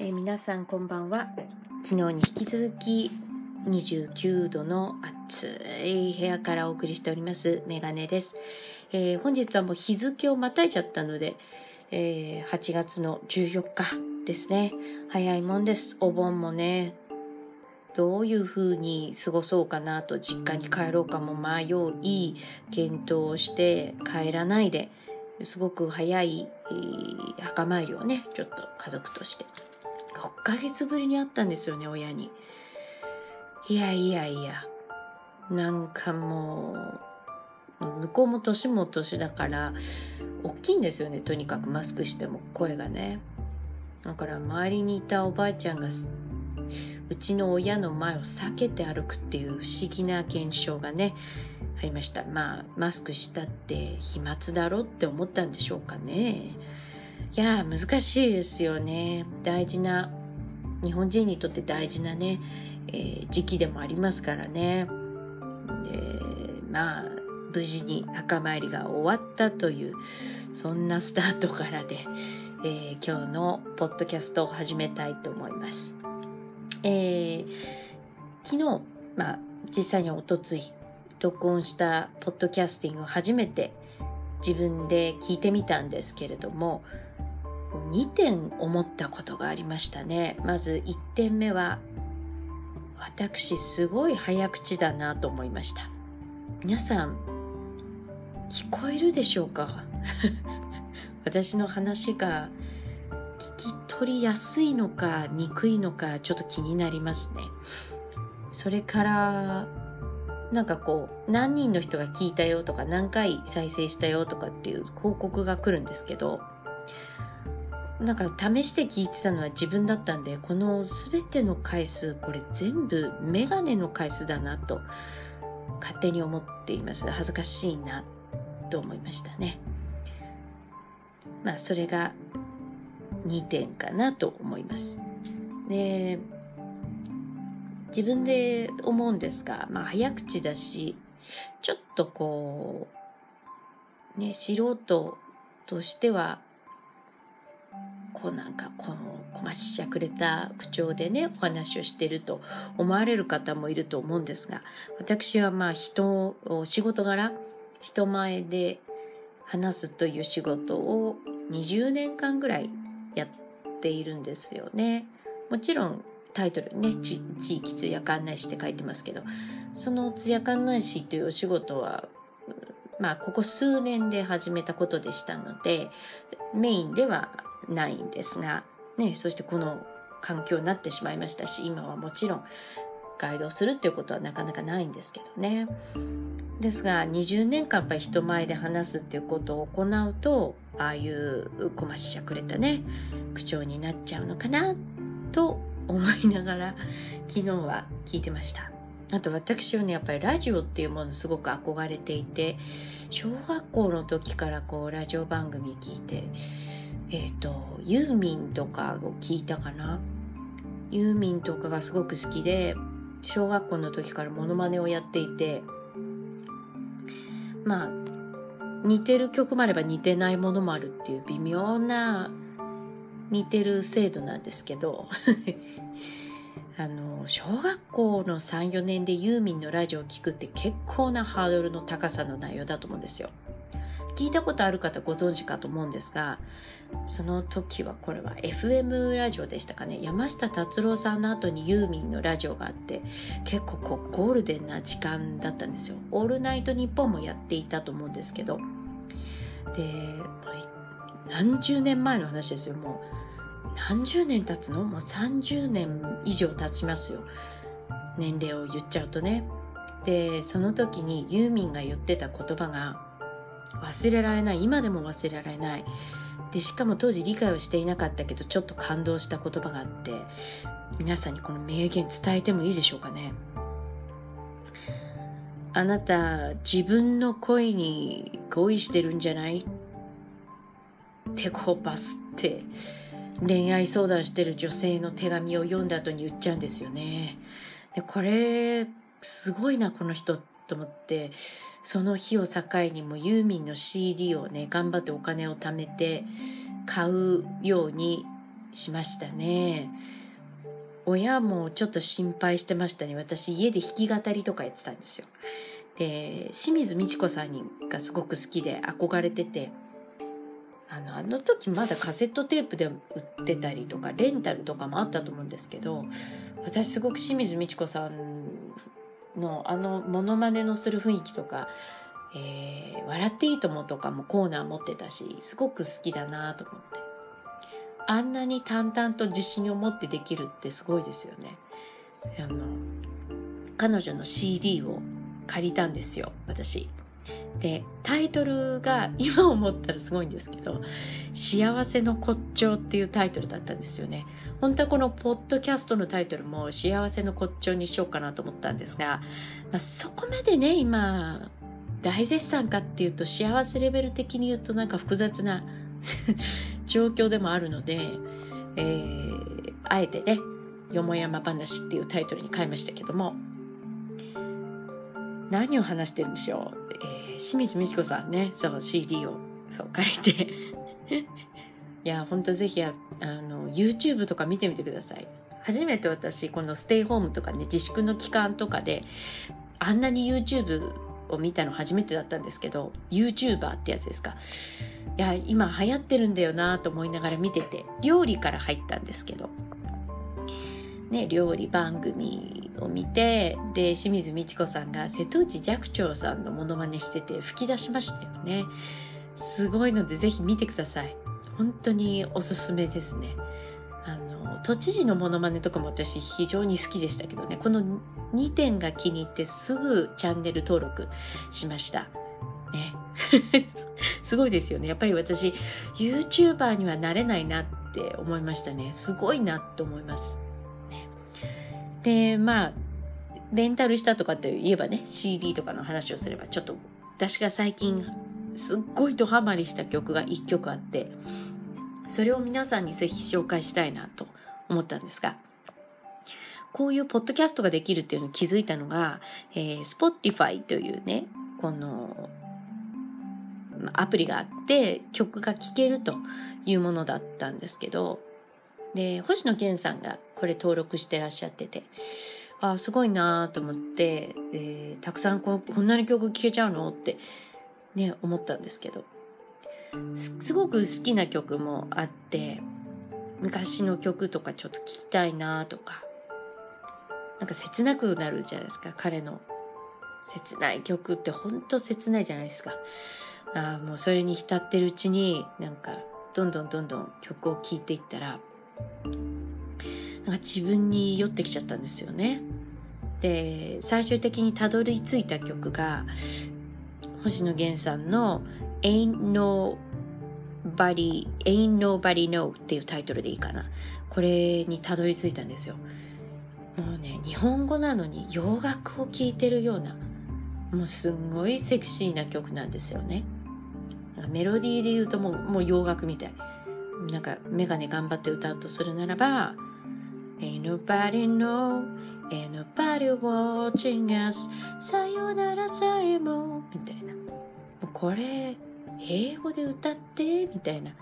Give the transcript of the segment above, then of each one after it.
えー皆さんこんばんは。昨日に引き続き29度の暑い部屋からお送りしておりますメガネです、えー本日はもう日付をまたいちゃったので、えー8月の14日ですね。早いもんです。お盆もねどういう風に過ごそうかなと実家に帰ろうかも迷い検討して帰らないですごく早い、えー墓参りをねちょっと家族として6ヶ月ぶりに会ったんですよね親に。いやいやいやなんかもう向こうも年も年だから大きいんですよねとにかく。マスクしても声がね。だから周りにいたおばあちゃんがうちの親の前を避けて歩くっていう不思議な現象がねありました。まあマスクしたって飛沫だろって思ったんでしょうかね。いや難しいですよね大事な日本人にとって大事なね、えー時期でもありますからねでまあ無事に墓参りが終わったというそんなスタートからで、えー今日のポッドキャストを始めたいと思います。えー昨日、まあ、実際におとつい録音したポッドキャスティングを初めて自分で聞いてみたんですけれども2点思ったことがありましたね。まず1点目は私すごい早口だなと思いました。皆さん聞こえるでしょうか？私の話が聞き取りやすいのか憎いのかちょっと気になりますね。それからなんかこう何人の人が聞いたよとか何回再生したよとかっていう報告が来るんですけどなんか試して聞いてたのは自分だったんでこの全ての回数これ全部メガネの回数だなと勝手に思っています。恥ずかしいなと思いましたね。まあそれが2点かなと思います。で自分で思うんですが、まあ、早口だしちょっとこうね素人としてはこうなんかこのこましゃくれた口調でねお話をしていると思われる方もいると思うんですが私はまあ人を仕事柄人前で話すという仕事を20年間ぐらいやっているんですよね。もちろんタイトルね地地域通訳案内士って書いてますけどその通訳案内士というお仕事はまあここ数年で始めたことでしたのでメインではないんですが、ね、そしてこの環境になってしまいましたし今はもちろんガイドをするっていうことはなかなかないんですけどね。ですが20年間やっぱり人前で話すっていうことを行うとああいうこまししゃくれたね口調になっちゃうのかなと思いながら昨日は聞いてましたあと私はねやっぱりラジオっていうものすごく憧れていて小学校の時からこうラジオ番組聞いてえっ、とユーミンとかを聞いたかな？ユーミンとかがすごく好きで小学校の時からモノマネをやっていてまあ似てる曲もあれば似てないものもあるっていう微妙な似てる制度なんですけど あの小学校の34年でユーミンのラジオを聴くって結構なハードルの高さの内容だと思うんですよ。聞いたことある方ご存知かと思うんですがその時はこれは FM ラジオでしたかね。山下達郎さんの後にユーミンのラジオがあって結構こうゴールデンな時間だったんですよ。オールナイトニッポンもやっていたと思うんですけど。で何十年前の話ですよ。もう何十年経つの？もう30年以上経ちますよ。年齢を言っちゃうとね。でその時にユーミンが言ってた言葉が忘れられない今でも忘れられない。でしかも当時理解をしていなかったけどちょっと感動した言葉があって皆さんにこの名言伝えてもいいでしょうかね。あなた自分の恋に恋してるんじゃない？ってこうバスって恋愛相談してる女性の手紙を読んだ後に言っちゃうんですよね。でこれすごいなこの人っと思ってその日を境にもユーミンの CD をね頑張ってお金を貯めて買うようにしましたね。親もちょっと心配してましたね。私家で弾き語りとかやってたんですよ。で、清水美智子さんがすごく好きで憧れてて、あの、あの時まだカセットテープで売ってたりとか、レンタルとかもあったと思うんですけど、私すごく清水美智子さんのあのモノマネのする雰囲気とか、えー、笑っていいともとかもコーナー持ってたし、すごく好きだなと思って。あんなに淡々と自信を持ってできるってすごいですよね。あの、彼女の CD を借りたんですよ、私。で、タイトルが 今思ったらすごいんですけど、幸せの骨頂っていうタイトルだったんですよね。本当はこのポッドキャストのタイトルも幸せの骨頂にしようかなと思ったんですが、まあ、そこまでね、今、大絶賛かっていうと幸せレベル的に言うとなんか複雑な 状況でもあるので、えー、あえてね、よもやま話っていうタイトルに変えましたけども、何を話してるんでしょう？えー、清水美智子さんね、そう、CD を、そう、借りて いや、ほんとぜひ、あの、YouTube とか見てみてください。初めて私、このステイホームとかね、自粛の期間とかで、あんなに YouTube を見たの初めてだったんですけど、YouTuber ってやつですか。いや、今流行ってるんだよなと思いながら見てて、料理から入ったんですけど、ね、料理番組を見て、で、清水美智子さんが瀬戸内寂聴さんのモノマネしてて吹き出しましたよね。すごいのでぜひ見てください。本当におすすめですね。あの、都知事のモノマネとかも私非常に好きでしたけどね、この2点が気に入ってすぐチャンネル登録しました。ね。すごいですよね。やっぱり私、YouTuber にはなれないなって思いましたね。すごいなと思います。で、まあ、レンタルしたとかといえばね、CD とかの話をすれば、ちょっと私が最近すっごいドハマりした曲が1曲あって、それを皆さんにぜひ紹介したいなと思ったんですが、こういうポッドキャストができるっていうのを気づいたのが、えー、Spotify というね、このアプリがあって曲が聴けるというものだったんですけどで星野源さんがこれ登録してらっしゃってて。ああすごいなと思って、えー、たくさんここんなに曲聴けちゃうのってね思ったんですけど。すごく好きな曲もあって昔の曲とかちょっと聴きたいなとか。なんか切なくなるじゃないですか彼の。切ない曲ってほんと切ないじゃないですか。あもうそれに浸ってるうちになんかどんどんどんどん曲を聴いていったら自分に酔ってきちゃったんですよね。で最終的にたどり着いた曲が星野源さんの「Ain't Nobody Ain't Nobody Know」っていうタイトルでいいかなこれにたどり着いたんですよ。もうね日本語なのに洋楽を聴いてるようなもうすんごいセクシーな曲なんですよね。メロディーで言うともうもう洋楽みたい。なんかメガネ頑張って歌うとするならば Ain't nobody know? Ain't nobody watching us? さよならさえもみたいな。もうこれ英語で歌ってみたいな。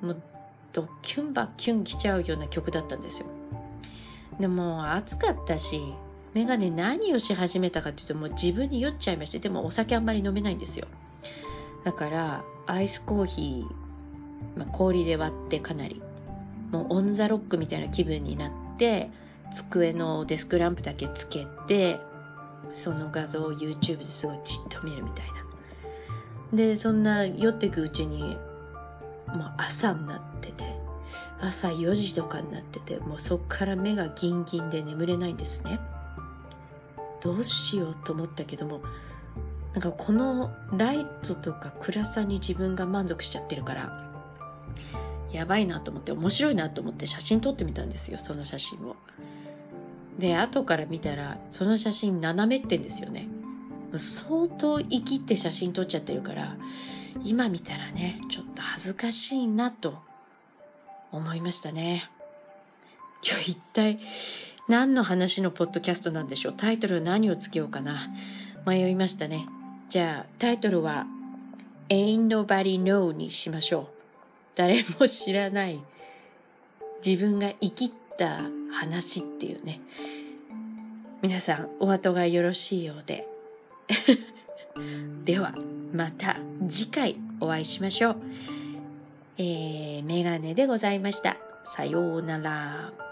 もうドキュンバキュン来ちゃうような曲だったんですよ。でも暑かったしメガネ何をし始めたかっていうともう自分に酔っちゃいましてでもお酒あんまり飲めないんですよだからアイスコーヒー、まあ、氷で割ってかなりもうオン・ザ・ロックみたいな気分になって机のデスクランプだけつけてその画像を YouTube ですごいじっと見るみたいな。でそんな酔っていくうちにもう朝になってて朝4時とかになっててもうそっから目がギンギンで眠れないんですね。どうしようと思ったけどもなんかこのライトとか暗さに自分が満足しちゃってるからやばいなと思って面白いなと思って写真撮ってみたんですよその写真を。で後から見たらその写真斜めってんですよね。相当生きって写真撮っちゃってるから今見たらねちょっと恥ずかしいなと思いましたね。今日一体何の話のポッドキャストなんでしょう？タイトル何をつけようかな？迷いましたね。じゃあタイトルは Ain't Nobody Know にしましょう。誰も知らない自分が生きった話っていうね皆さんお後がよろしいようで ではまた次回お会いしましょう。えー、メガネでございました。さようなら。